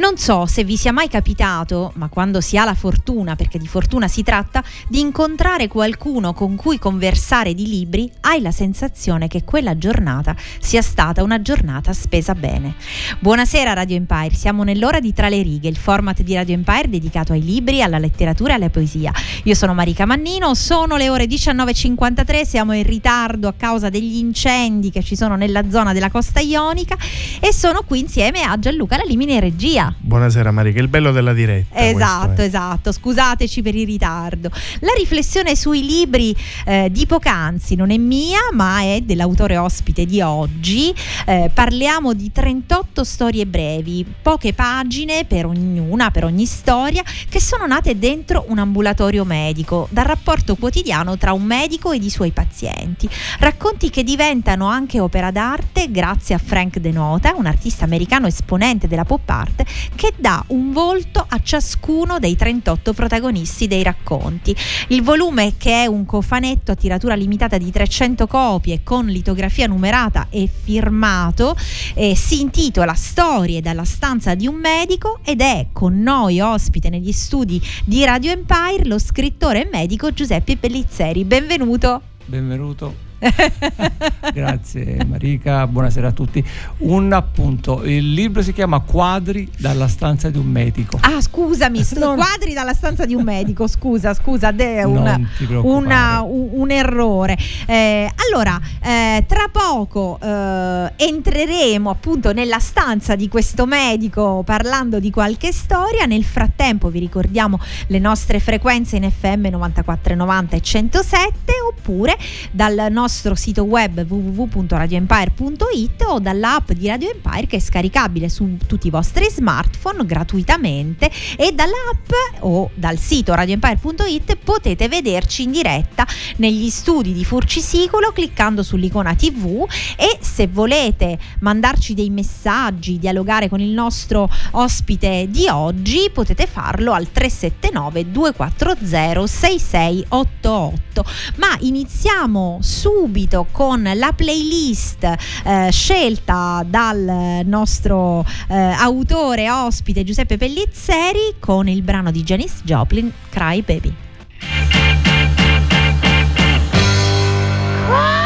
Non so se vi sia mai capitato, ma quando si ha la fortuna, perché di fortuna si tratta, di incontrare qualcuno con cui conversare di libri, hai la sensazione che quella giornata sia stata una giornata spesa bene. Buonasera Radio Empire, siamo nell'ora di Tra le righe, il format di Radio Empire dedicato ai libri, alla letteratura e alla poesia. Io sono Marica Mannino, sono le ore 19.53, siamo in ritardo a causa degli incendi che ci sono nella zona della costa ionica e sono qui insieme a Gianluca Lalimine in regia. Buonasera Marica, il bello della diretta. Esatto, esatto, scusateci per il ritardo. La riflessione sui libri eh, di poc'anzi non è mia, ma è dell'autore ospite di oggi. Eh, parliamo di 38 storie brevi, poche pagine per ognuna, per ogni storia, che sono nate dentro un ambulatorio medico, dal rapporto quotidiano tra un medico ed i suoi pazienti. Racconti che diventano anche opera d'arte grazie a Frank Denota, un artista americano esponente della pop art che dà un volto a ciascuno dei 38 protagonisti dei racconti. Il volume, che è un cofanetto a tiratura limitata di 300 copie con litografia numerata e firmato, eh, si intitola Storie dalla stanza di un medico ed è con noi ospite negli studi di Radio Empire lo scrittore e medico Giuseppe Pellizzeri. Benvenuto. Benvenuto. Grazie Marica, buonasera a tutti. Un appunto, il libro si chiama Quadri dalla stanza di un medico. Ah, scusami, non... quadri dalla stanza di un medico, scusa, scusa, è un, un, un, errore. Eh, allora, eh, tra poco eh, entreremo appunto nella stanza di questo medico parlando di qualche storia. Nel frattempo vi ricordiamo le nostre frequenze in FM 9490 e 107 oppure dal nostro nostro sito web www.radioempire.it o dall'app di Radio Empire che è scaricabile su tutti i vostri smartphone gratuitamente e dall'app o dal sito radioempire.it potete vederci in diretta negli studi di Furcisicolo cliccando sull'icona TV e se volete mandarci dei messaggi, dialogare con il nostro ospite di oggi potete farlo al 379 240 6688. Ma iniziamo su subito con la playlist eh, scelta dal nostro eh, autore ospite Giuseppe Pellizzeri con il brano di Janice Joplin Cry Baby. you're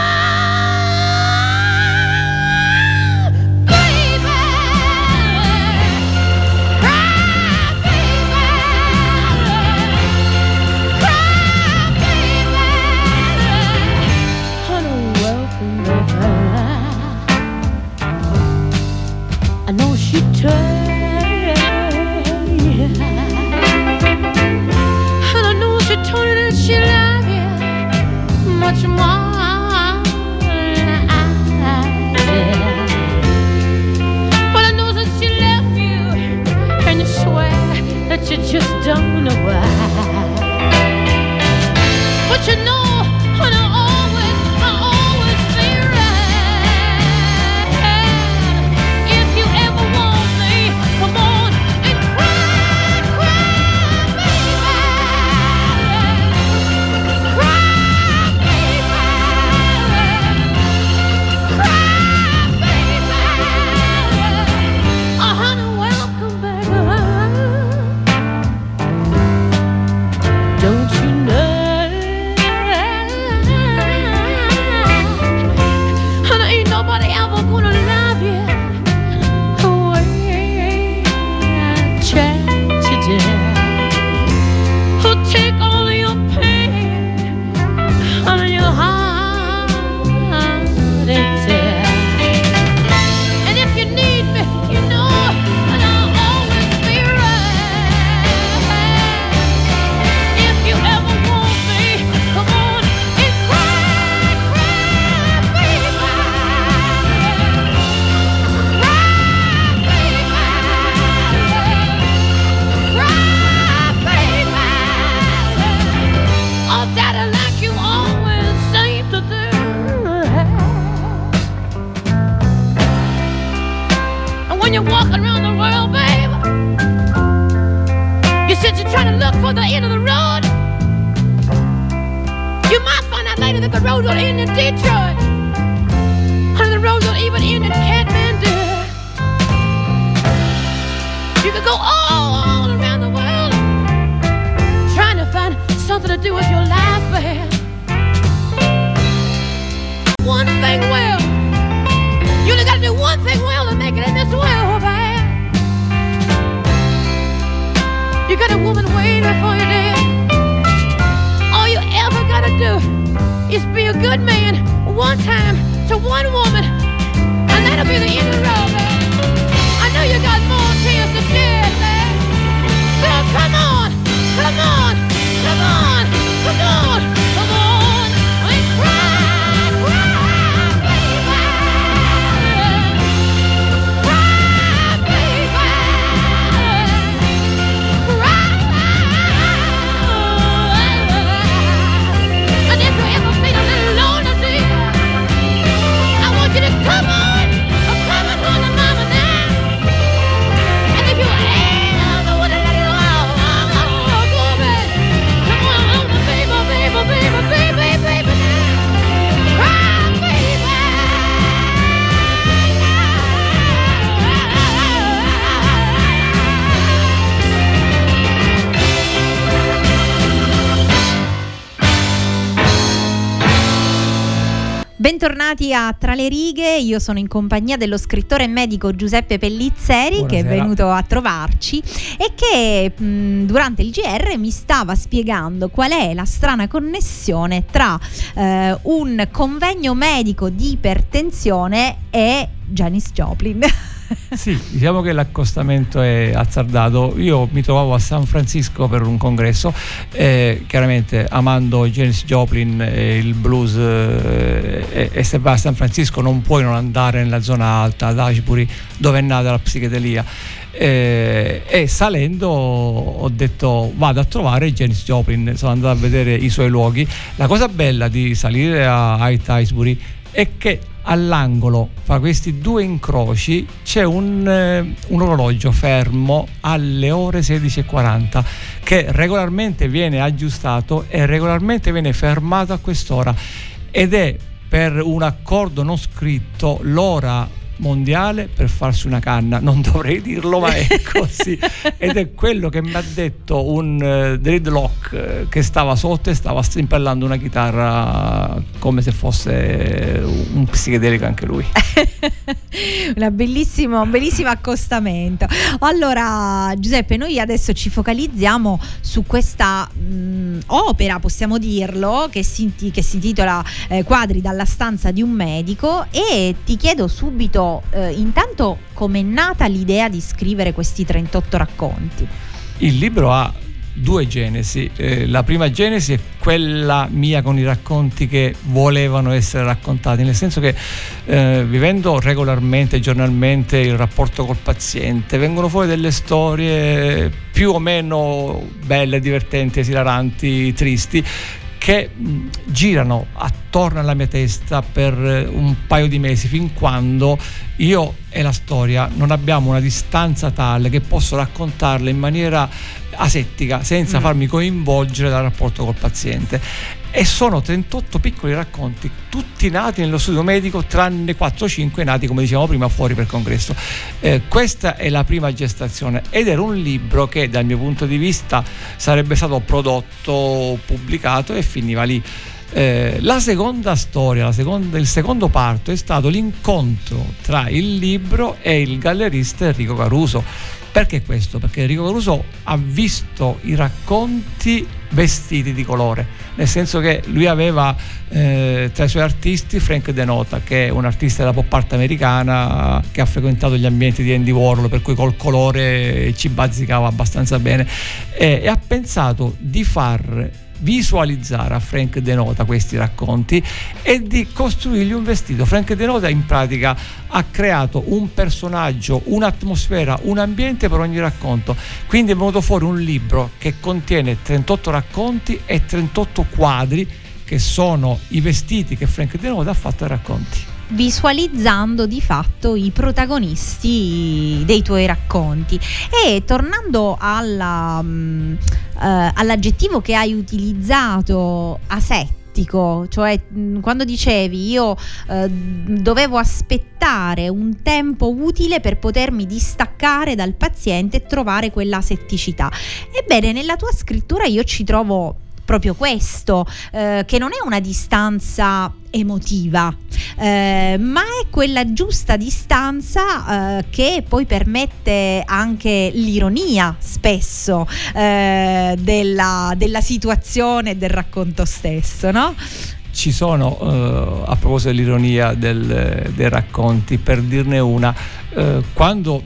Bentornati a Tra le righe, io sono in compagnia dello scrittore e medico Giuseppe Pellizzeri che è Buonasera. venuto a trovarci e che mh, durante il GR mi stava spiegando qual è la strana connessione tra eh, un convegno medico di ipertensione e Janis Joplin. Sì, diciamo che l'accostamento è azzardato. Io mi trovavo a San Francisco per un congresso, eh, chiaramente amando Janis Joplin e il blues eh, e, se vai a San Francisco non puoi non andare nella zona alta, ad Ashbury, dove è nata la psichedelia. Eh, e salendo ho detto vado a trovare Janis Joplin, sono andato a vedere i suoi luoghi. La cosa bella di salire a Haight Ashbury è che all'angolo fra questi due incroci c'è un, eh, un orologio fermo alle ore 16.40 che regolarmente viene aggiustato e regolarmente viene fermato a quest'ora ed è per un accordo non scritto l'ora mondiale per farsi una canna. Non dovrei dirlo ma è così. Ed è quello che mi ha detto un eh, dreadlock eh, che stava sotto e stava strimpellando una chitarra come se fosse un psichedelico anche lui. Una bellissimo, un bellissimo accostamento. Allora, Giuseppe, noi adesso ci focalizziamo su questa mh, opera, possiamo dirlo, che si, che si intitola eh, Quadri dalla stanza di un medico e ti chiedo subito, eh, intanto, com'è nata l'idea di scrivere questi 38 racconti? Il libro ha due genesi. Eh, la prima genesi è quella mia con i racconti che volevano essere raccontati, nel senso che eh, vivendo regolarmente, giornalmente il rapporto col paziente, vengono fuori delle storie più o meno belle, divertenti, esilaranti, tristi che mh, girano attorno alla mia testa per eh, un paio di mesi fin quando io e la storia non abbiamo una distanza tale che posso raccontarla in maniera asettica senza Mm. farmi coinvolgere dal rapporto col paziente e sono 38 piccoli racconti tutti nati nello studio medico tranne 4 o 5 nati come dicevamo prima fuori per congresso Eh, questa è la prima gestazione ed era un libro che dal mio punto di vista sarebbe stato prodotto pubblicato e finiva lì Eh, la seconda storia, la seconda- il secondo parto è stato l'incontro tra il libro e il gallerista Enrico Caruso. Perché questo? Perché Enrico Caruso ha visto i racconti vestiti di colore, nel senso che lui aveva eh, tra i suoi artisti Frank Denota, che è un artista della pop art americana che ha frequentato gli ambienti di Andy Warhol, per cui col colore ci bazzicava abbastanza bene, e- e ha pensato di far visualizzare a Frank Denota questi racconti e di costruirgli un vestito. Frank Denota in pratica ha creato un personaggio, un'atmosfera, un ambiente per ogni racconto. Quindi è venuto fuori un libro che contiene 38 racconti e 38 quadri che sono i vestiti che Frank Denota ha fatto ai racconti. Visualizzando di fatto i protagonisti dei tuoi racconti. E tornando alla, um, uh, all'aggettivo che hai utilizzato, asettico, cioè mh, quando dicevi io eh, dovevo aspettare un tempo utile per potermi distaccare dal paziente e trovare quella setticità. Ebbene, nella tua scrittura io ci trovo proprio questo, eh, che non è una distanza emotiva, eh, ma è quella giusta distanza eh, che poi permette anche l'ironia spesso eh, della, della situazione e del racconto stesso, no? ci sono, eh, a proposito dell'ironia del, dei racconti, per dirne una, eh, quando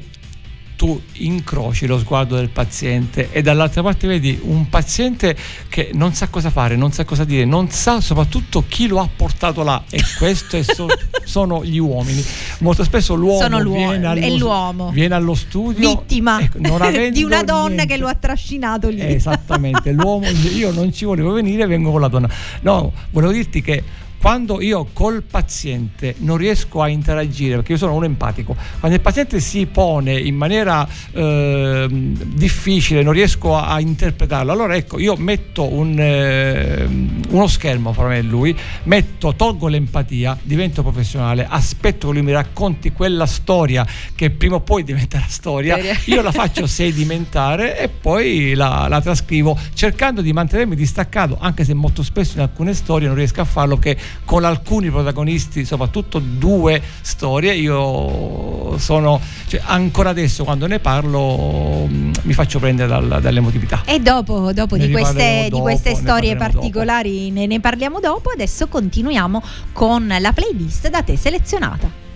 tu incroci lo sguardo del paziente e dall'altra parte vedi un paziente che non sa cosa fare, non sa cosa dire, non sa soprattutto chi lo ha portato là e questo so, sono gli uomini. Molto spesso l'uomo, viene, allo, viene allo studio vittima ecco, di una donna niente. che lo ha trascinato lì. Esattamente, l'uomo io non ci volevo venire, vengo con la donna. No, volevo dirti che quando io col paziente non riesco a interagire, perché io sono uno empatico, quando il paziente si pone in maniera eh, difficile, non riesco a, a, interpretarlo, allora ecco, io metto un, eh, uno schermo fra me e lui, metto, tolgo l'empatia, divento professionale, aspetto che lui mi racconti quella storia che prima o poi diventerà storia, io la faccio sedimentare e poi la, la trascrivo cercando di mantenermi distaccato, anche se molto spesso in alcune storie non riesco a farlo, che con alcuni protagonisti, soprattutto due storie, io sono cioè, ancora adesso quando ne parlo mm, mi faccio prendere dal, dall'emotività. E dopo, dopo di, queste, dopo, di queste storie particolari ne, ne parliamo dopo, adesso continuiamo con la playlist da te selezionata.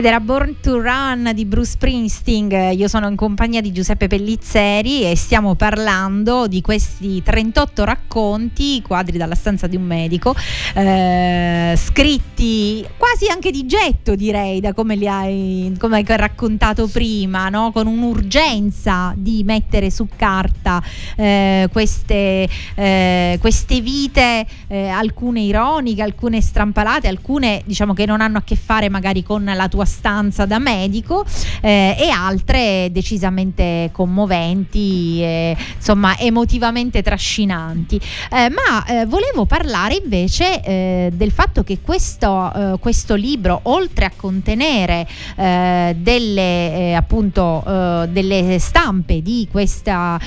Ed era Born to Run di Bruce Springsteen. Io sono in compagnia di Giuseppe Pellizzeri e stiamo parlando di questi 38 racconti, quadri dalla stanza di un medico, eh, scritti quasi anche di getto direi, da come li hai, come hai raccontato prima, no? con un'urgenza di mettere su carta eh, queste, eh, queste, vite, eh, alcune ironiche, alcune strampalate, alcune diciamo che non hanno a che fare magari con la tua stanza da medico eh, e altre decisamente commoventi, e, insomma emotivamente trascinanti. Eh, ma eh, volevo parlare invece eh, del fatto che questo, eh, questo, libro, oltre a contenere eh, delle, appunto, delle stampe di, questa,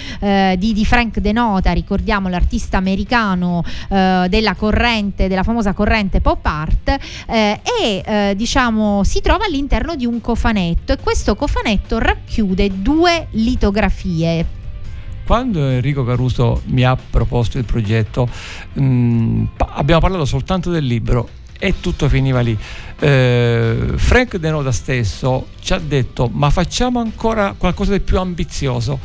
di, di, Frank Denota, ricordiamo l'artista americano della corrente, della famosa corrente pop art, e diciamo si trova all'interno di un cofanetto e questo cofanetto racchiude due litografie quando Enrico Caruso mi ha proposto il progetto, mh, mm, abbiamo parlato soltanto del libro e tutto finiva lì. Eh, Frank De Nota stesso ci ha detto: Ma facciamo ancora qualcosa di più ambizioso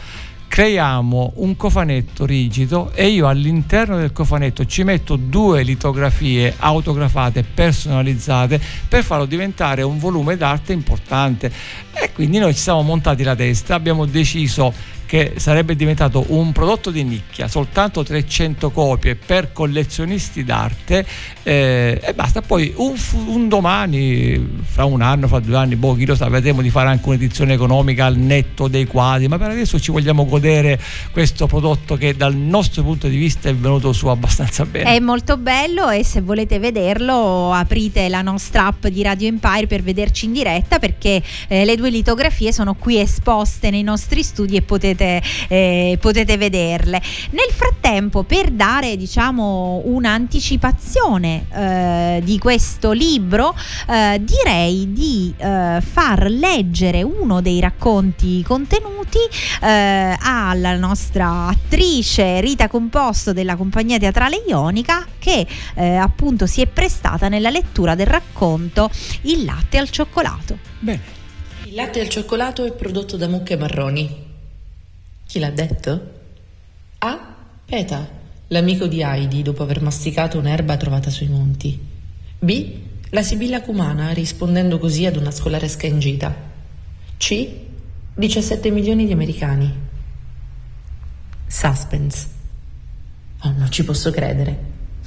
creiamo un cofanetto rigido e io all'interno del cofanetto ci metto due litografie autografate personalizzate per farlo diventare un volume d'arte importante. E quindi noi ci siamo montati la testa abbiamo deciso che sarebbe diventato un prodotto di nicchia, soltanto 300 copie per collezionisti d'arte eh, e basta. Poi un, un, domani, fra un anno, fra due anni, boh, chi lo sa, vedremo di fare anche un'edizione economica al netto dei quadri, ma per adesso ci vogliamo godere questo prodotto che dal nostro punto di vista è venuto su abbastanza bene. È molto bello e se volete vederlo aprite la nostra app di Radio Empire per vederci in diretta perché eh, le due litografie sono qui esposte nei nostri studi e potete potete, eh, potete vederle. Nel frattempo, per dare diciamo un'anticipazione eh, di questo libro, eh, direi di eh, far leggere uno dei racconti contenuti eh, alla nostra attrice Rita Composto della compagnia teatrale Ionica che eh, appunto si è prestata nella lettura del racconto Il latte al cioccolato. Bene. Il latte al cioccolato è prodotto da mucche marroni, chi l'ha detto? A. Peta, l'amico di Heidi dopo aver masticato un'erba trovata sui monti. B. La Sibilla Cumana rispondendo così ad una scolaresca in gita. C. 17 milioni di americani. Suspense. Oh, non ci posso credere.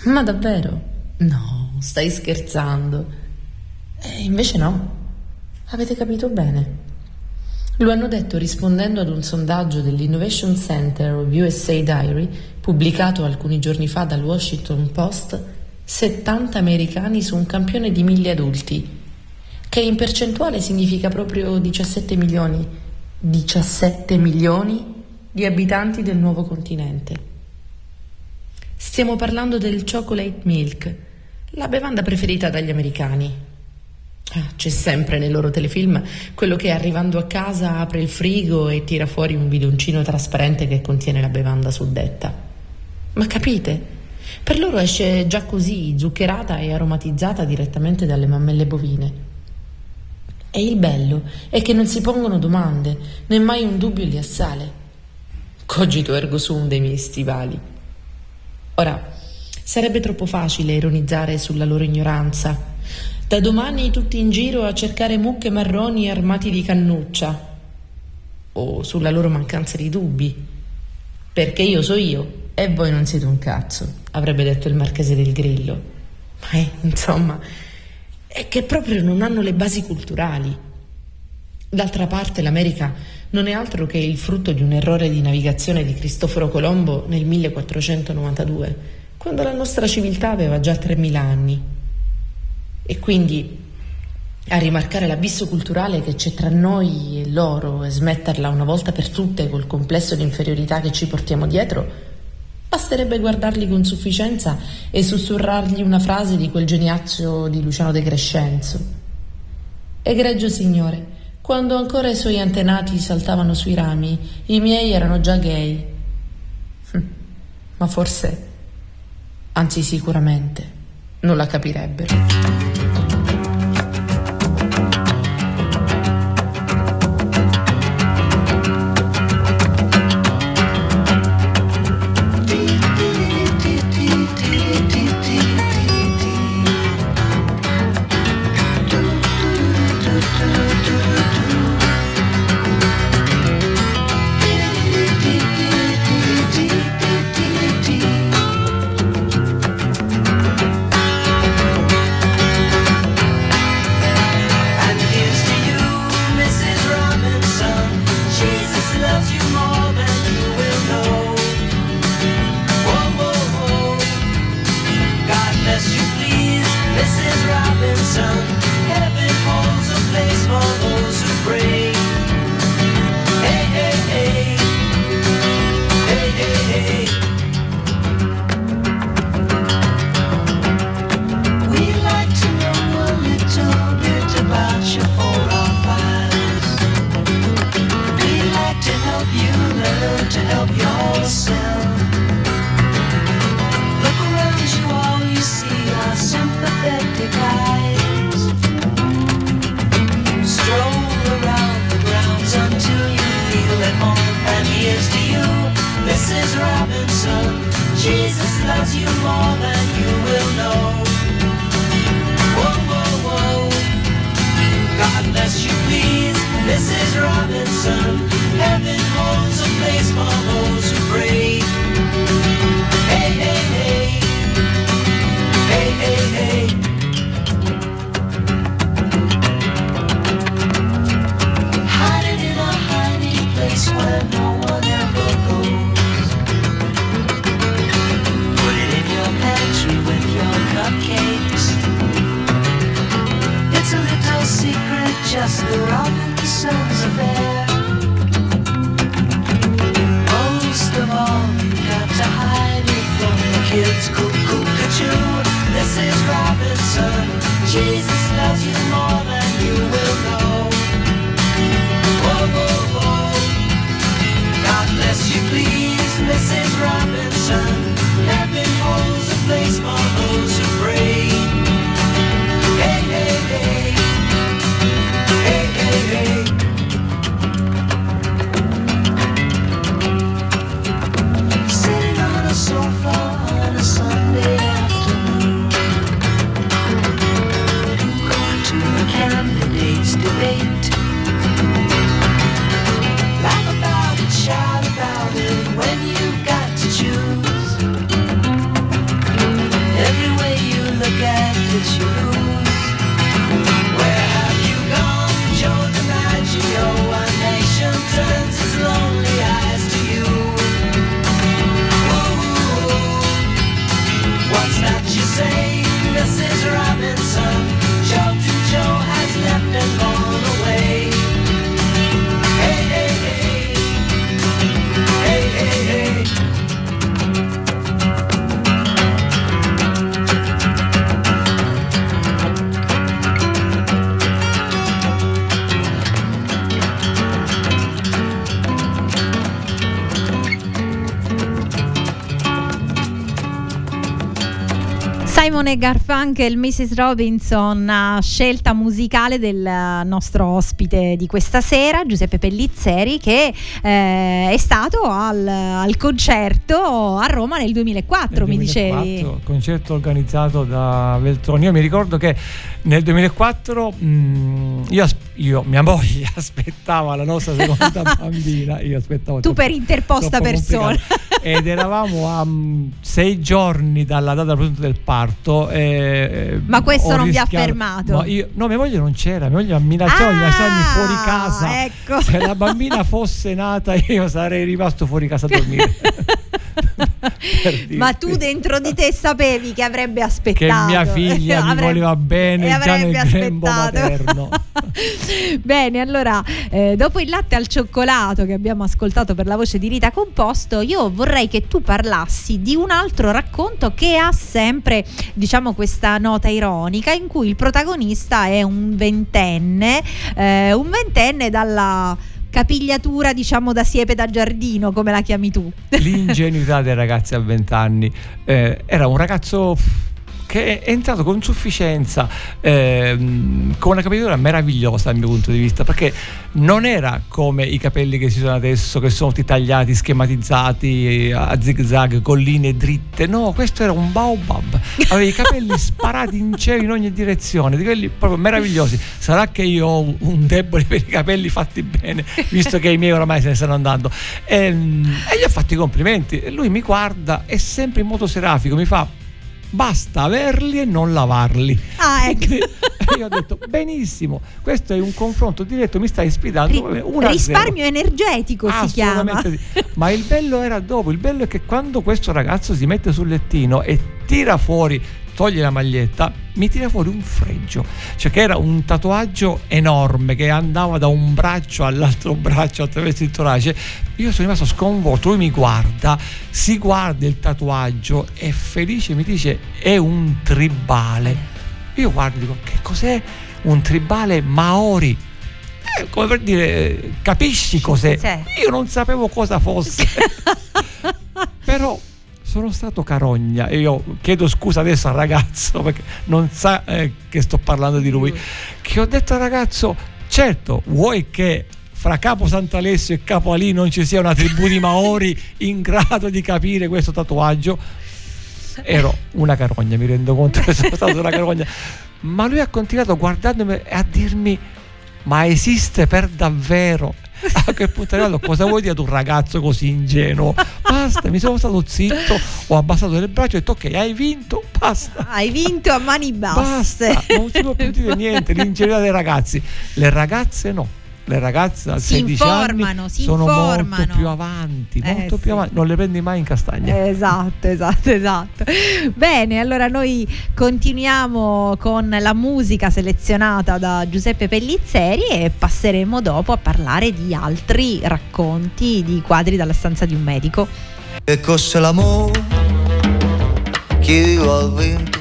Ma davvero? No, stai scherzando. E invece no. Avete capito bene. Lo hanno detto rispondendo ad un sondaggio dell'Innovation Center of USA Diary, pubblicato alcuni giorni fa dal Washington Post, 70 americani su un campione di mille adulti, che in percentuale significa proprio 17 milioni, 17 milioni di abitanti del nuovo continente. Stiamo parlando del chocolate milk, la bevanda preferita dagli americani. Ah, c'è sempre nei loro telefilm quello che arrivando a casa apre il frigo e tira fuori un bidoncino trasparente che contiene la bevanda suddetta. Ma capite? Per loro esce già così, zuccherata e aromatizzata direttamente dalle mammelle bovine. E il bello è che non si pongono domande, né mai un dubbio li assale. Cogito ergo sum dei miei stivali. Ora, sarebbe troppo facile ironizzare sulla loro ignoranza da domani tutti in giro a cercare mucche marroni armati di cannuccia. O sulla loro mancanza di dubbi. Perché io so io e voi non siete un cazzo, avrebbe detto il marchese del Grillo. Ma è, insomma, è che proprio non hanno le basi culturali. D'altra parte l'America non è altro che il frutto di un errore di navigazione di Cristoforo Colombo nel 1492, quando la nostra civiltà aveva già 3000 anni. E quindi a rimarcare l'abisso culturale che c'è tra noi e loro e smetterla una volta per tutte col complesso di inferiorità che ci portiamo dietro, basterebbe guardarli con sufficienza e sussurrargli una frase di quel geniazio di Luciano De Crescenzo. Egregio signore, quando ancora i suoi antenati saltavano sui rami, i miei erano già gay. Hm, ma forse, anzi sicuramente, non la capirebbero. Simone Garfunkel, Mrs. Robinson, scelta musicale del nostro ospite di questa sera, Giuseppe Pellizzeri, che eh, è stato al, al, concerto a Roma nel 2004, nel 2004 mi dicevi. Concerto organizzato da Veltroni. Io mi ricordo che nel 2004 mh, mm, io, io, mia moglie aspettava la nostra seconda bambina. Io aspettavo tu troppo, per interposta persona. Ed eravamo a um, sei giorni dalla data del parto. E, Ma questo non rischiato, vi ha fermato? No, io, no, mia moglie non c'era, mia moglie mi minacciava ah, di lasciarmi fuori casa. Ecco. Se la bambina fosse nata io sarei rimasto fuori casa a dormire. Ma tu dentro di te sapevi che avrebbe aspettato. Che mia figlia mi voleva bene già nel grembo materno. bene, allora, eh, dopo il latte al cioccolato che abbiamo ascoltato per la voce di Rita Composto, io vorrei che tu parlassi di un altro racconto che ha sempre, diciamo, questa nota ironica in cui il protagonista è un ventenne, eh, un ventenne dalla capigliatura diciamo da siepe da giardino come la chiami tu. L'ingenuità dei ragazzi a vent'anni. Eh, era un ragazzo che è entrato con sufficienza, ehm, con una capigliatura meravigliosa dal mio punto di vista, perché non era come i capelli che si sono adesso, che sono tutti tagliati, schematizzati a zig zag, con linee dritte. No, questo era un baobab. Aveva i capelli sparati in cielo in ogni direzione, di quelli proprio meravigliosi. Sarà che io ho un debole per i capelli fatti bene, visto che i miei oramai se ne stanno andando. E, ehm, e gli ho fatto i complimenti. Lui mi guarda e sempre in modo serafico mi fa basta averli e non lavarli. Ah, ecco. io ho detto benissimo, questo è un confronto diretto, mi stai sfidando. Ri- risparmio energetico si chiama. Sì. Ma il bello era dopo, il bello è che quando questo ragazzo si mette sul lettino e tira fuori toglie la maglietta, mi tira fuori un fregio, cioè che era un tatuaggio enorme che andava da un braccio all'altro braccio attraverso il torace. Io sono rimasto sconvolto, lui mi guarda, si guarda il tatuaggio e felice mi dice è un tribale. Io guardo e dico che cos'è un tribale maori? Eh, come per dire, capisci cos'è? Io non sapevo cosa fosse. Però sono stato carogna e io chiedo scusa adesso al ragazzo perché non sa eh, che sto parlando di lui. Che ho detto al ragazzo certo vuoi che fra Capo Sant'Alessio e Capo Ali non ci sia una tribù di Maori in grado di capire questo tatuaggio? Ero una carogna mi rendo conto che sono stato una carogna. Ma lui ha continuato guardandomi e a dirmi ma esiste per davvero a quel punto è cosa vuoi dire ad un ragazzo così ingenuo? Basta mi sono stato zitto ho abbassato le braccia e ho detto ok hai vinto basta. Hai vinto a mani basse. Basta, non si può più dire niente l'ingenuità dei ragazzi. Le ragazze no le ragazze a si 16 informano, anni si sono informano. molto più avanti, eh, molto sì. più avanti, non le prendi mai in castagna. Esatto, esatto, esatto. Bene, allora noi continuiamo con la musica selezionata da Giuseppe Pellizzeri e passeremo dopo a parlare di altri racconti di quadri dalla stanza di un medico. E cos'è l'amore che vivo al vento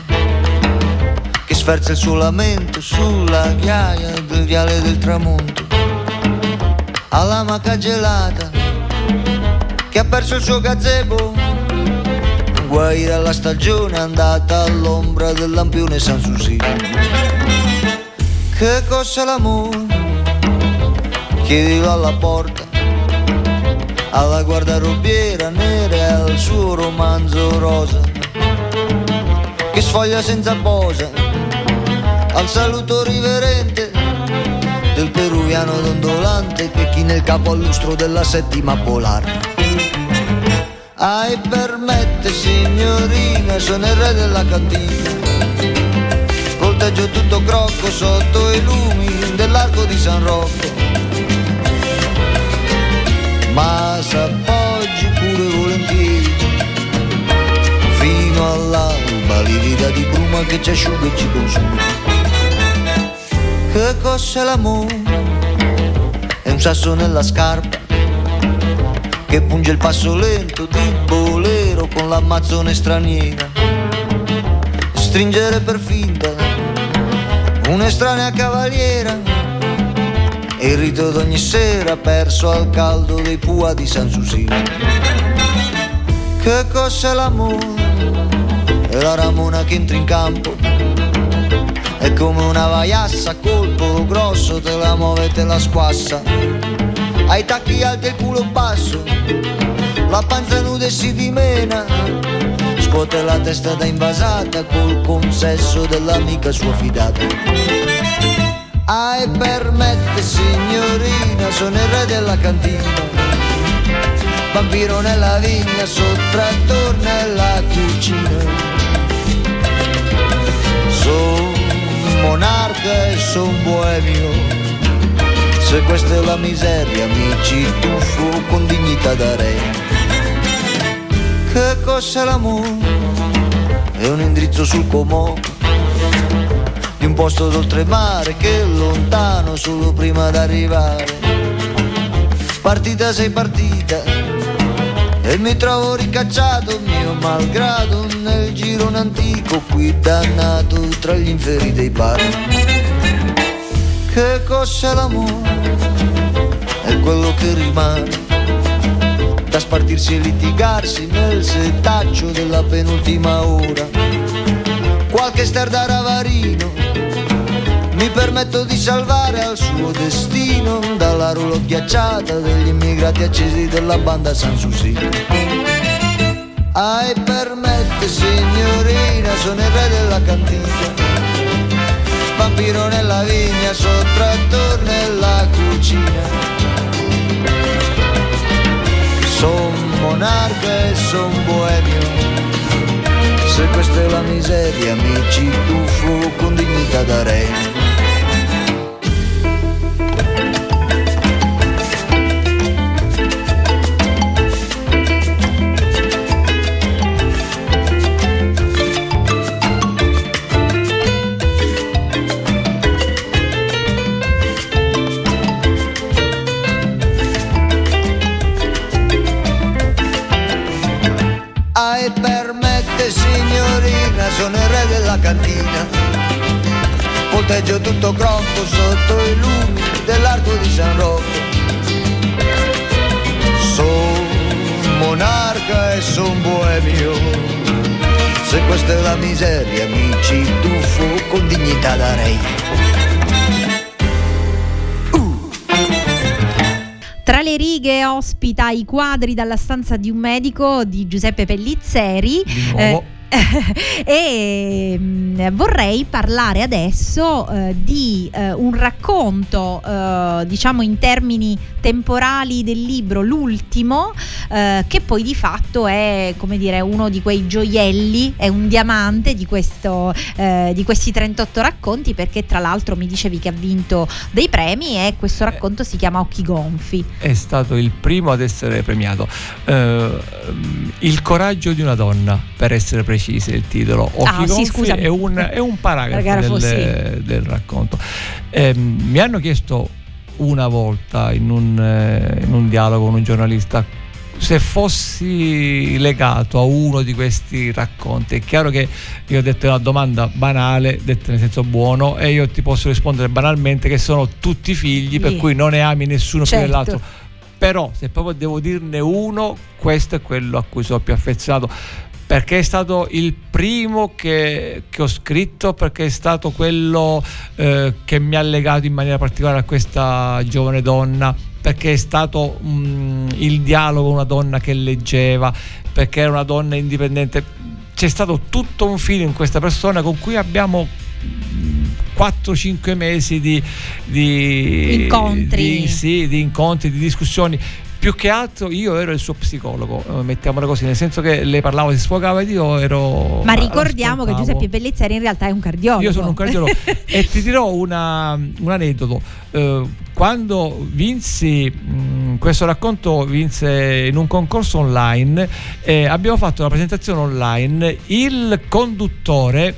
che sferza il suo lamento sulla ghiaia del viale del tramonto. Alla maca gelata che ha perso il suo gazebo. Guaire alla stagione andata all'ombra del lampione San Susi. Che cos'è l'amore? Chiedilo alla porta alla guardarobiera nera e al suo romanzo rosa che sfoglia senza posa al saluto riverente del peruviano dondolante che china il capo al lustro della settima polare ai permette signorina sono il re della cantina volteggio tutto crocco sotto i lumi dell'arco di San Rocco. Ma s'appoggi pure volentieri fino all'alba livida di bruma che ci asciuga e ci consuma che cos'è l'amore? è un sasso nella scarpa che punge il passo lento di bolero con l'ammazzone straniera stringere per finta un'estranea cavaliera e il rito d'ogni sera perso al caldo dei pua di San Susino. Che cos'è l'amore? È la ramona che entra in campo. È come una vaiassa, colpo grosso, te la muove e te la squassa. Ai tacchi alti e il culo basso, la panza nuda e si dimena. Scuote la testa da invasata col consesso dell'amica sua fidata. Ai permette signorina, sono il re della cantina. Vampiro nella vigna, sottrattor nella cucina. Monarca e son boemio. Se questa è la miseria, mi ci tuffo con dignità da re. Che cos'è l'amore? È un indirizzo sul comò di un posto d'oltremare che è lontano solo prima d'arrivare. Partita sei partita e mi trovo ricacciato mio malgrado nel girone antico qui dannato tra gli inferi dei bar. Che cos'è l'amore? È quello che rimane da spartirsi e litigarsi nel setaccio della penultima ora. Qualche star da ravarino mi permetto di salvare al suo destino dalla rulo ghiacciata degli immigrati accesi della banda San Susi. Ai permette signorina, sono il re della cantina, vampiro nella vigna, sottrattor nella cucina. Son monarca e son boemio, se questa è la miseria mi ci tuffo con dignità da re. Tutto crocco sotto i lumi dell'arco di San Rocco Son monarca e son boemio Se questa è la miseria mi ci tuffo con dignità da re Tra le righe ospita i quadri dalla stanza di un medico di Giuseppe Pellizzeri. Di nuovo. Eh, e mh, mm, vorrei parlare adesso eh, di eh, un racconto, eh, diciamo in termini temporali del libro, l'ultimo, eh, che poi di fatto è come dire uno di quei gioielli, è un diamante di, questo, eh, di questi 38 racconti, perché tra l'altro mi dicevi che ha vinto dei premi e questo racconto si chiama Occhi gonfi. È stato il primo ad essere premiato. Eh, il coraggio di una donna, per essere preciso precise il titolo. Occhi ah, sì, è, un, è un paragrafo del, sì. del, racconto. Eh, mi hanno chiesto una volta in un, eh, in un dialogo con un giornalista se fossi legato a uno di questi racconti, è chiaro che io ho detto una domanda banale, detta nel senso buono, e io ti posso rispondere banalmente che sono tutti figli, sì. per cui non ne ami nessuno certo. più dell'altro. Però se proprio devo dirne uno, questo è quello a cui sono più affezionato perché è stato il primo che, che ho scritto, perché è stato quello eh, che mi ha legato in maniera particolare a questa giovane donna, perché è stato mh, il dialogo una donna che leggeva, perché era una donna indipendente. C'è stato tutto un filo in questa persona con cui abbiamo 4-5 mesi di, di incontri. Di, sì, di incontri, di discussioni più che altro io ero il suo psicologo, eh, mettiamola così, nel senso che lei parlava, si sfogava ed io ero... Ma ricordiamo che Giuseppe Pellizzeri in realtà è un cardiologo. Io sono un cardiologo e ti dirò una, un aneddoto. Uh, quando vinsi mh, mm, questo racconto vinse in un concorso online eh, abbiamo fatto la presentazione online il conduttore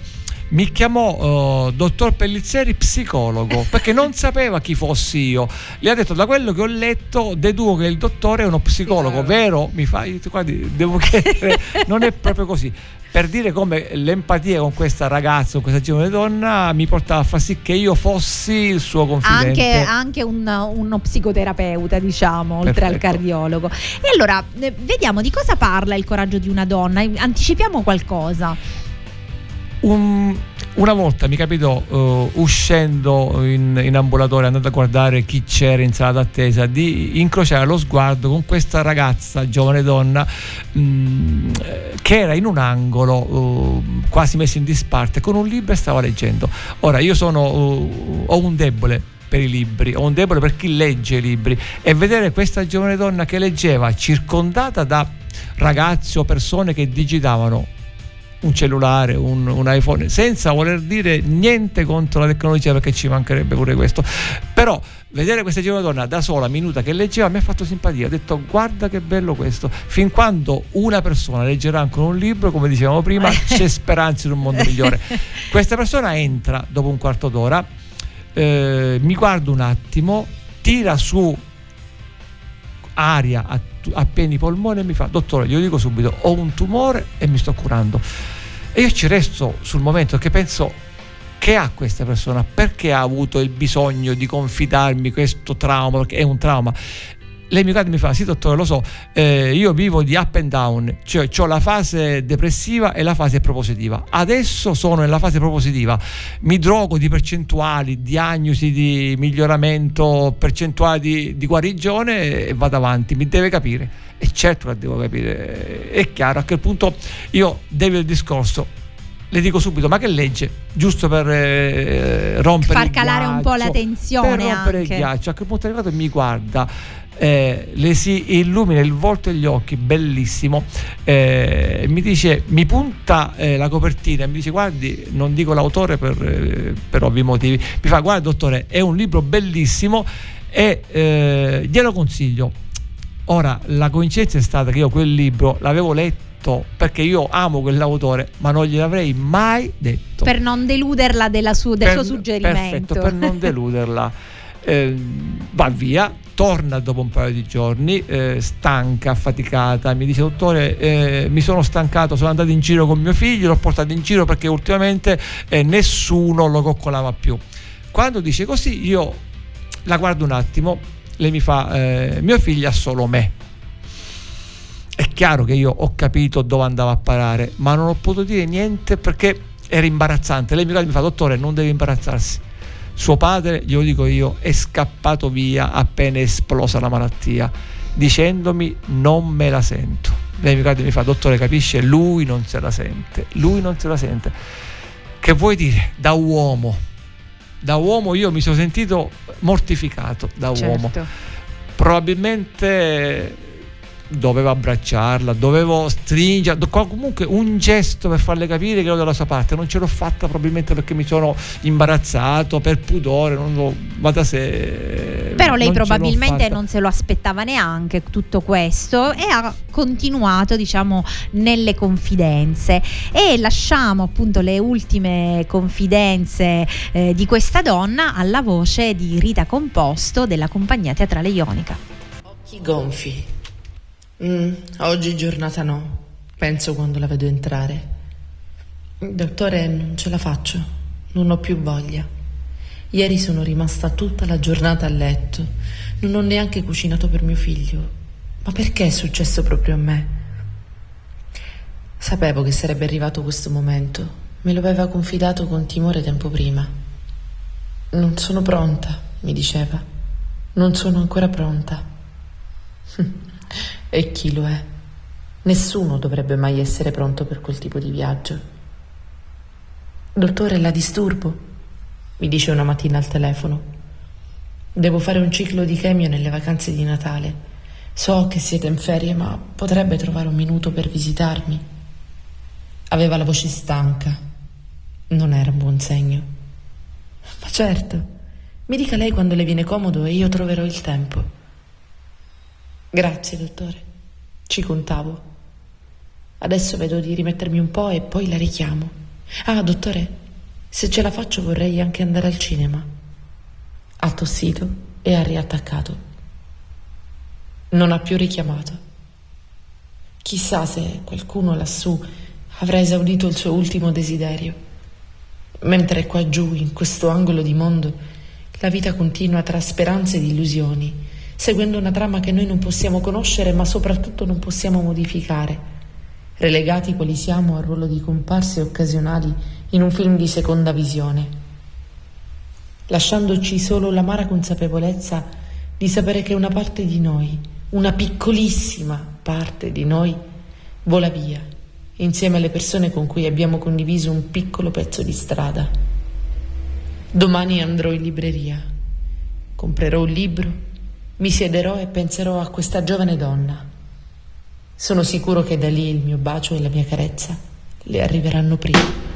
mi chiamò uh, dottor Pellizzeri psicologo perché non sapeva chi fossi io. Gli ha detto da quello che ho letto deduco che il dottore è uno psicologo, sì, vero? Mi fa, guardi, devo chiedere, non è proprio così. Per dire come l'empatia con questa ragazza, con questa giovane donna, mi portava a far sì che io fossi il suo confidente. Anche, anche un, uno psicoterapeuta, diciamo, oltre Perfetto. al cardiologo. E allora, eh, vediamo di cosa parla il coraggio di una donna. Anticipiamo qualcosa. Un, una volta mi capitò uh, uscendo in, in, ambulatorio, andando a guardare chi c'era in sala d'attesa, di incrociare lo sguardo con questa ragazza, giovane donna, mh, mm, che era in un angolo uh, quasi messo in disparte con un libro e stava leggendo. Ora io sono, uh, ho un debole per i libri, ho un debole per chi legge i libri e vedere questa giovane donna che leggeva circondata da ragazzi o persone che digitavano un cellulare, un, un, iPhone, senza voler dire niente contro la tecnologia perché ci mancherebbe pure questo. Però vedere questa giovane donna da sola, minuta, che leggeva, mi ha fatto simpatia. Ho detto guarda che bello questo. Fin quando una persona leggerà ancora un libro, come dicevamo prima, c'è speranza in un mondo migliore. Questa persona entra dopo un quarto d'ora, eh, mi guarda un attimo, tira su aria a, a pieni polmoni e mi fa dottore glielo dico subito ho un tumore e mi sto curando e io ci resto sul momento che penso che ha questa persona, perché ha avuto il bisogno di confidarmi questo trauma, perché è un trauma lei mi guarda e mi fa: Sì, dottore, lo so, eh, io vivo di up and down, cioè ho la fase depressiva e la fase propositiva. Adesso sono nella fase propositiva, mi drogo di percentuali, diagnosi di miglioramento, percentuali di, di guarigione e vado avanti. Mi deve capire. E certo che devo capire. È chiaro, a quel punto io devo il discorso le dico subito, ma che legge? Giusto per eh, rompere Far calare ghiaccio, un po' la tensione. Per rompere anche. il ghiaccio. A quel punto è arrivato e mi guarda eh, le si illumina il volto e gli occhi, bellissimo. Eh, mi dice, mi punta eh, la copertina e mi dice: Guardi, non dico l'autore per, eh, per, ovvi motivi. Mi fa: Guarda, dottore, è un libro bellissimo e eh, glielo consiglio. Ora, la coincidenza è stata che io quel libro l'avevo letto perché io amo quell'autore, ma non gliel'avrei mai detto. Per non deluderla su, del per, suo suggerimento. Perfetto, per non deluderla. Eh, va via, torna dopo un paio di giorni, eh, stanca, affaticata, mi dice dottore eh, mi sono stancato, sono andato in giro con mio figlio, l'ho portato in giro perché ultimamente eh, nessuno lo coccolava più. Quando dice così io la guardo un attimo, lei mi fa eh, mio figlio ha solo me. È chiaro che io ho capito dove andava a parare, ma non ho potuto dire niente perché era imbarazzante. Lei mi fa dottore non deve imbarazzarsi suo padre, glielo dico io, è scappato via appena esplosa la malattia, dicendomi non me la sento. Lei mi guarda e mi fa, dottore, capisce? Lui non se la sente, lui non se la sente. Che vuoi dire? Da uomo, da uomo io mi sono sentito mortificato da certo. uomo. Probabilmente dovevo abbracciarla, dovevo stringerla, comunque un gesto per farle capire che ero dalla sua parte, non ce l'ho fatta probabilmente perché mi sono imbarazzato, per pudore, non lo vada se... Però lei probabilmente non se lo aspettava neanche tutto questo e ha continuato diciamo nelle confidenze. E lasciamo appunto le ultime confidenze eh, di questa donna alla voce di Rita Composto della compagnia teatrale Ionica. Occhi gonfi Mm, oggi giornata no, penso quando la vedo entrare. Dottore, non ce la faccio, non ho più voglia. Ieri sono rimasta tutta la giornata a letto, non ho neanche cucinato per mio figlio. Ma perché è successo proprio a me? Sapevo che sarebbe arrivato questo momento, me lo aveva confidato con timore tempo prima. Non sono pronta, mi diceva. Non sono ancora pronta. E chi lo è? Nessuno dovrebbe mai essere pronto per quel tipo di viaggio. Dottore, la disturbo? Mi dice una mattina al telefono. Devo fare un ciclo di chemio nelle vacanze di Natale. So che siete in ferie, ma potrebbe trovare un minuto per visitarmi. Aveva la voce stanca. Non era un buon segno. Ma certo, mi dica lei quando le viene comodo e io troverò il tempo. Grazie, dottore. Ci contavo. Adesso vedo di rimettermi un po' e poi la richiamo. Ah, dottore, se ce la faccio vorrei anche andare al cinema. Ha tossito e ha riattaccato. Non ha più richiamato. Chissà se qualcuno lassù avrà esaudito il suo ultimo desiderio. Mentre qua giù, in questo angolo di mondo, la vita continua tra speranze ed illusioni, seguendo una trama che noi non possiamo conoscere ma soprattutto non possiamo modificare. Relegati quali siamo al ruolo di comparse occasionali in un film di seconda visione, lasciandoci solo l'amara consapevolezza di sapere che una parte di noi, una piccolissima parte di noi, vola via insieme alle persone con cui abbiamo condiviso un piccolo pezzo di strada. Domani andrò in libreria, comprerò un libro, mi siederò e penserò a questa giovane donna sono sicuro che da lì il mio bacio e la mia carezza le arriveranno prima.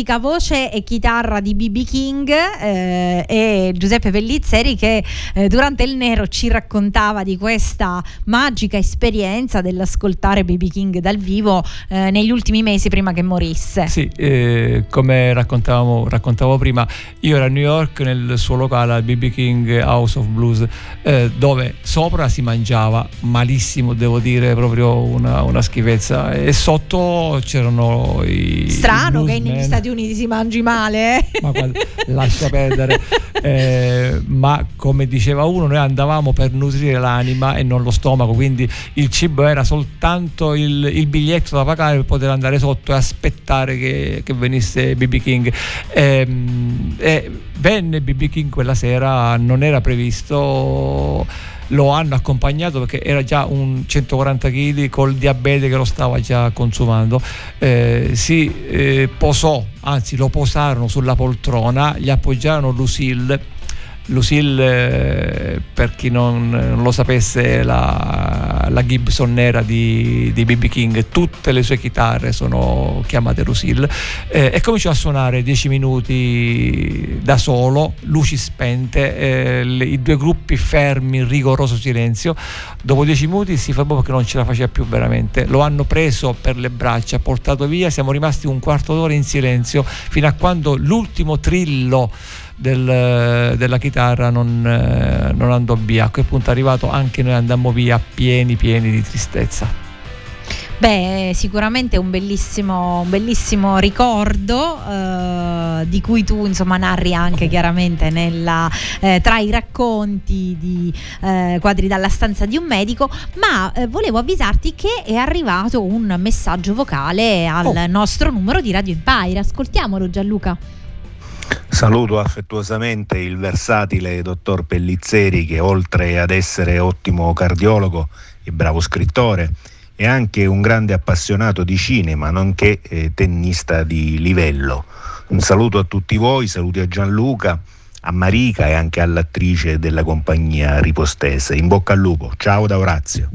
Fantastica voce e chitarra di BB King eh, e Giuseppe Pellizzeri che eh, durante il Nero ci raccontava di questa magica esperienza dell'ascoltare BB King dal vivo eh, negli ultimi mesi prima che morisse. Sì, eh, come raccontavamo, raccontavo prima, io ero a New York nel suo locale al BB King House of Blues eh, dove sopra si mangiava malissimo, devo dire, proprio una, una schifezza e sotto c'erano i... Strano che negli Stati Uniti si mangi male. Eh? Ma guarda, lascia perdere. Eh, ma come diceva uno, noi andavamo per nutrire l'anima e non lo stomaco, quindi il cibo era soltanto il, il biglietto da pagare per poter andare sotto e aspettare che, che venisse BB King. Eh, venne BB King quella sera, non era previsto lo hanno accompagnato perché era già un 140 kg col diabete che lo stava già consumando. Eh, si eh, posò, anzi lo posarono sulla poltrona, gli appoggiarono Lucille Lucille, eh, per chi non, non, lo sapesse, la, la Gibson nera di, BB King, tutte le sue chitarre sono chiamate Lucille eh, e cominciò a suonare 10 minuti da solo, luci spente, eh, le, i due gruppi fermi in rigoroso silenzio. Dopo 10 minuti si fermò perché non ce la faceva più veramente. Lo hanno preso per le braccia, portato via, siamo rimasti un quarto d'ora in silenzio fino a quando l'ultimo trillo del, della chitarra non, eh, non, andò via. A quel punto è arrivato anche noi andammo via pieni pieni di tristezza. Beh, sicuramente un bellissimo, un bellissimo ricordo eh, di cui tu insomma narri anche chiaramente nella, eh, tra i racconti di eh, quadri dalla stanza di un medico, ma eh, volevo avvisarti che è arrivato un messaggio vocale al oh. nostro numero di Radio Empire. Ascoltiamolo Gianluca. Saluto affettuosamente il versatile dottor Pellizzeri che oltre ad essere ottimo cardiologo e bravo scrittore è anche un grande appassionato di cinema, nonché eh, tennista di livello. Un saluto a tutti voi, saluti a Gianluca, a Marica e anche all'attrice della compagnia ripostese. In bocca al lupo, ciao da Orazio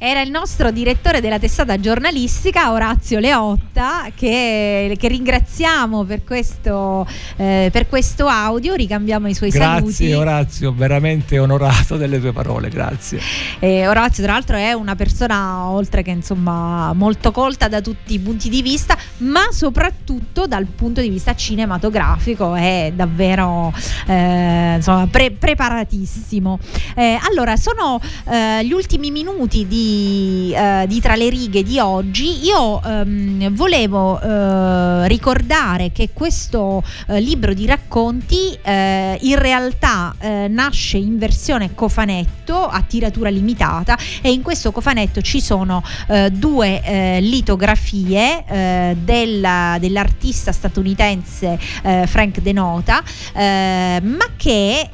era il nostro direttore della testata giornalistica Orazio Leotta che, che ringraziamo per questo, eh, per questo, audio, ricambiamo i suoi grazie, saluti. Grazie Orazio, veramente onorato delle tue parole, grazie. Eh, Orazio tra l'altro è una persona oltre che insomma molto colta da tutti i punti di vista, ma soprattutto dal punto di vista cinematografico è davvero eh, insomma, pre- preparatissimo. Eh, allora, sono eh, gli ultimi minuti di eh, di, Tra le righe di oggi, io ehm, volevo eh, ricordare che questo eh, libro di racconti eh, in realtà eh, nasce in versione cofanetto a tiratura limitata e in questo cofanetto ci sono due litografie della, dell'artista statunitense Frank Denota, ma che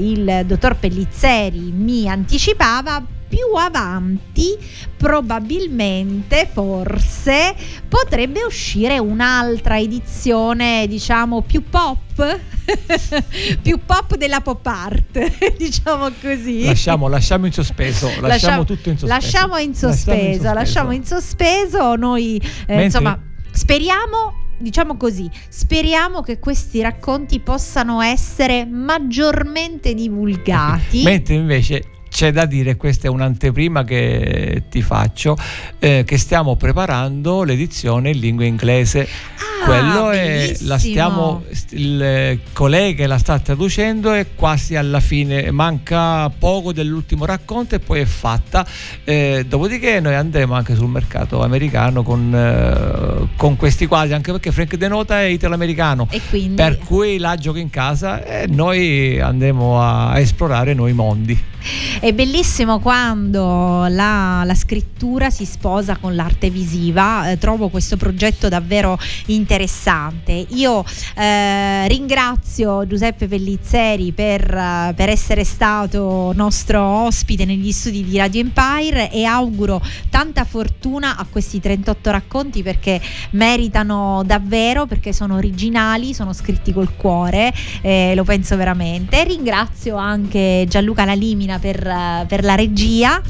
il dottor Pellizzeri mi anticipava più avanti probabilmente forse potrebbe uscire un'altra edizione diciamo più pop più pop della pop art diciamo così. Lasciamo, lasciamo in sospeso lasciamo, lasciamo, tutto in sospeso. lasciamo in sospeso lasciamo in sospeso, noi eh, insomma speriamo diciamo così, speriamo che questi racconti possano essere maggiormente divulgati. Mentre invece c'è da dire, questa è un'anteprima che ti faccio, eh, che stiamo preparando l'edizione in lingua inglese. Ah, Quello è, la stiamo, il collega la sta traducendo e quasi alla fine, manca poco dell'ultimo racconto e poi è fatta. Eh, dopodiché noi andremo anche sul mercato americano con, eh, con questi quadri, anche perché Frank Denota è italo-americano, quindi... per cui la gioco in casa e noi andremo a esplorare nuovi mondi. È bellissimo quando la, la scrittura si sposa con l'arte visiva, eh, trovo questo progetto davvero interessante. Io eh, ringrazio Giuseppe Pellizzeri per, uh, per, essere stato nostro ospite negli studi di Radio Empire e auguro tanta fortuna a questi 38 racconti perché meritano davvero, perché sono originali, sono scritti col cuore, eh, lo penso veramente. Ringrazio anche Gianluca Lalimina per per, la regia.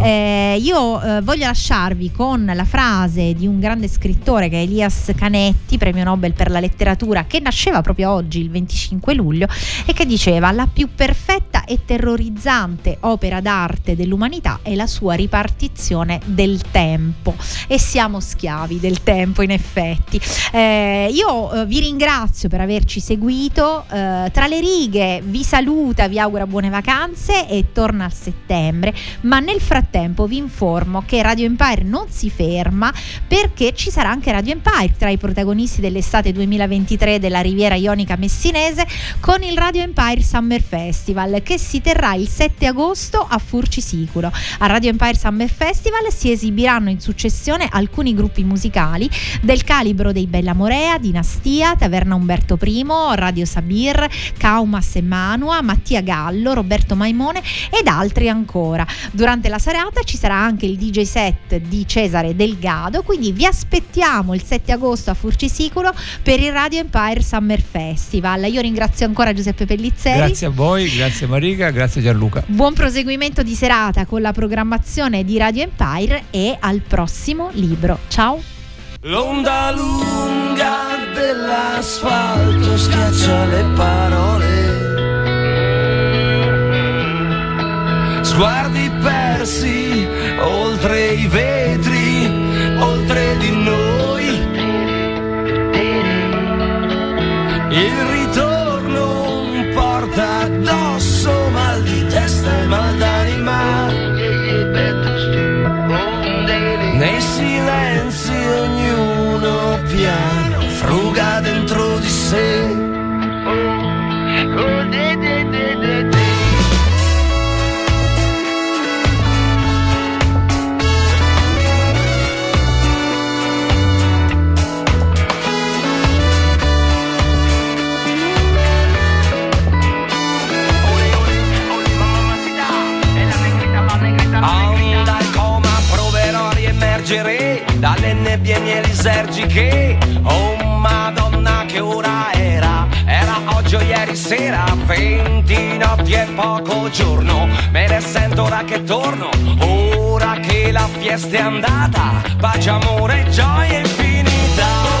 Eh, io eh, voglio lasciarvi con la frase di un grande scrittore che è Elias Canetti premio Nobel per la letteratura, che nasceva proprio oggi, il 25 luglio, e che diceva la più perfetta e terrorizzante opera d'arte dell'umanità è la sua ripartizione del tempo. E siamo schiavi del tempo, in effetti. Eh, io eh, vi ringrazio per averci seguito. Eh, tra le righe vi saluta, vi augura buone vacanze e torna a settembre. Ma nel frattempo vi informo che Radio Empire non si ferma perché ci sarà anche Radio Empire tra i protagonisti dell'estate 2023 della Riviera Ionica Messinese con il Radio Empire Summer Festival che si terrà il 7 agosto a Furcisicolo. A Radio Empire Summer Festival si esibiranno in successione alcuni gruppi musicali del calibro dei Bella Morea, Dinastia, Taverna Umberto I, Radio Sabir, Caumas e Manua, Mattia Gallo, Roberto Maimone ed altri ancora. Durante la serata ci sarà anche il DJ set di Cesare Delgado, quindi vi aspettiamo il 7 agosto a Furcisicolo per il Radio Empire Summer Festival. Io ringrazio ancora Giuseppe Pellizzeri. Grazie a voi, grazie Marica, grazie Gianluca. Buon proseguimento di serata con la programmazione di Radio Empire e al prossimo libro. Ciao! L'onda lunga dell'asfalto schiaccia le parole. Sguardi persi oltre i vetri, oltre di noi. Il ritorno porta addosso mal di testa e mal d'anima. Nei silenzi ognuno piano fruga dentro di sé. Nebbie mielisergiche. Oh madonna che ora era, era oggi o ieri sera, venti notti e poco giorno, me ne sento ora che torno, ora che la fiesta è andata, pace, amore, gioia infinita.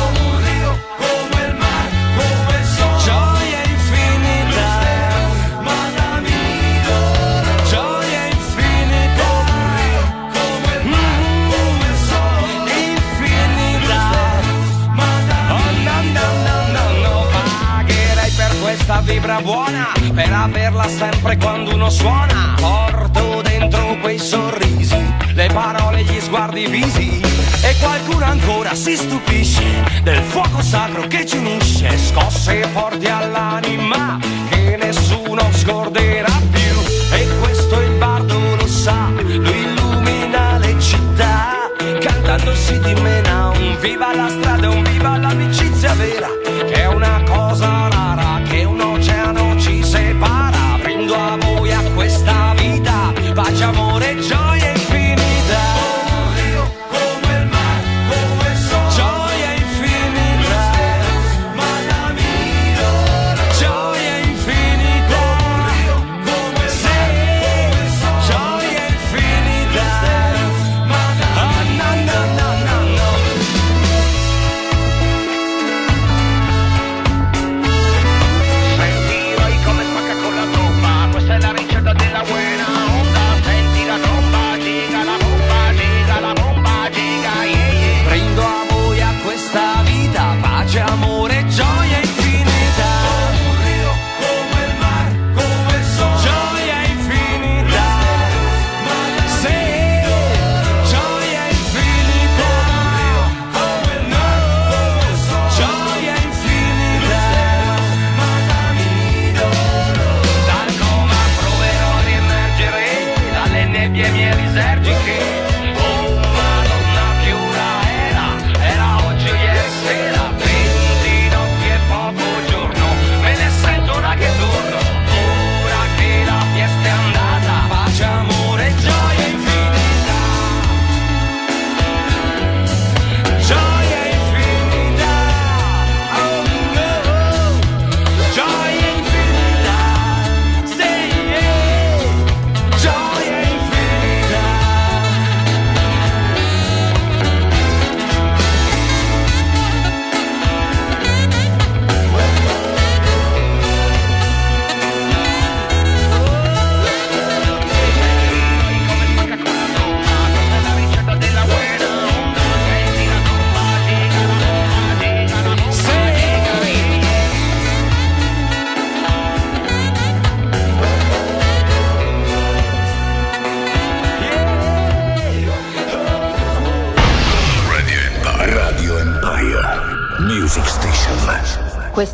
Vibra buona, per averla sempre quando uno suona. Porto dentro quei sorrisi, le parole, gli sguardi visi. E qualcuno ancora si stupisce del fuoco sacro che ci unisce, scosse forti all'anima che nessuno scorderà più. E questo il bardo lo sa, lui illumina le città, cantando si dimena un viva la strada, un viva l'amicizia vera, che è una cosa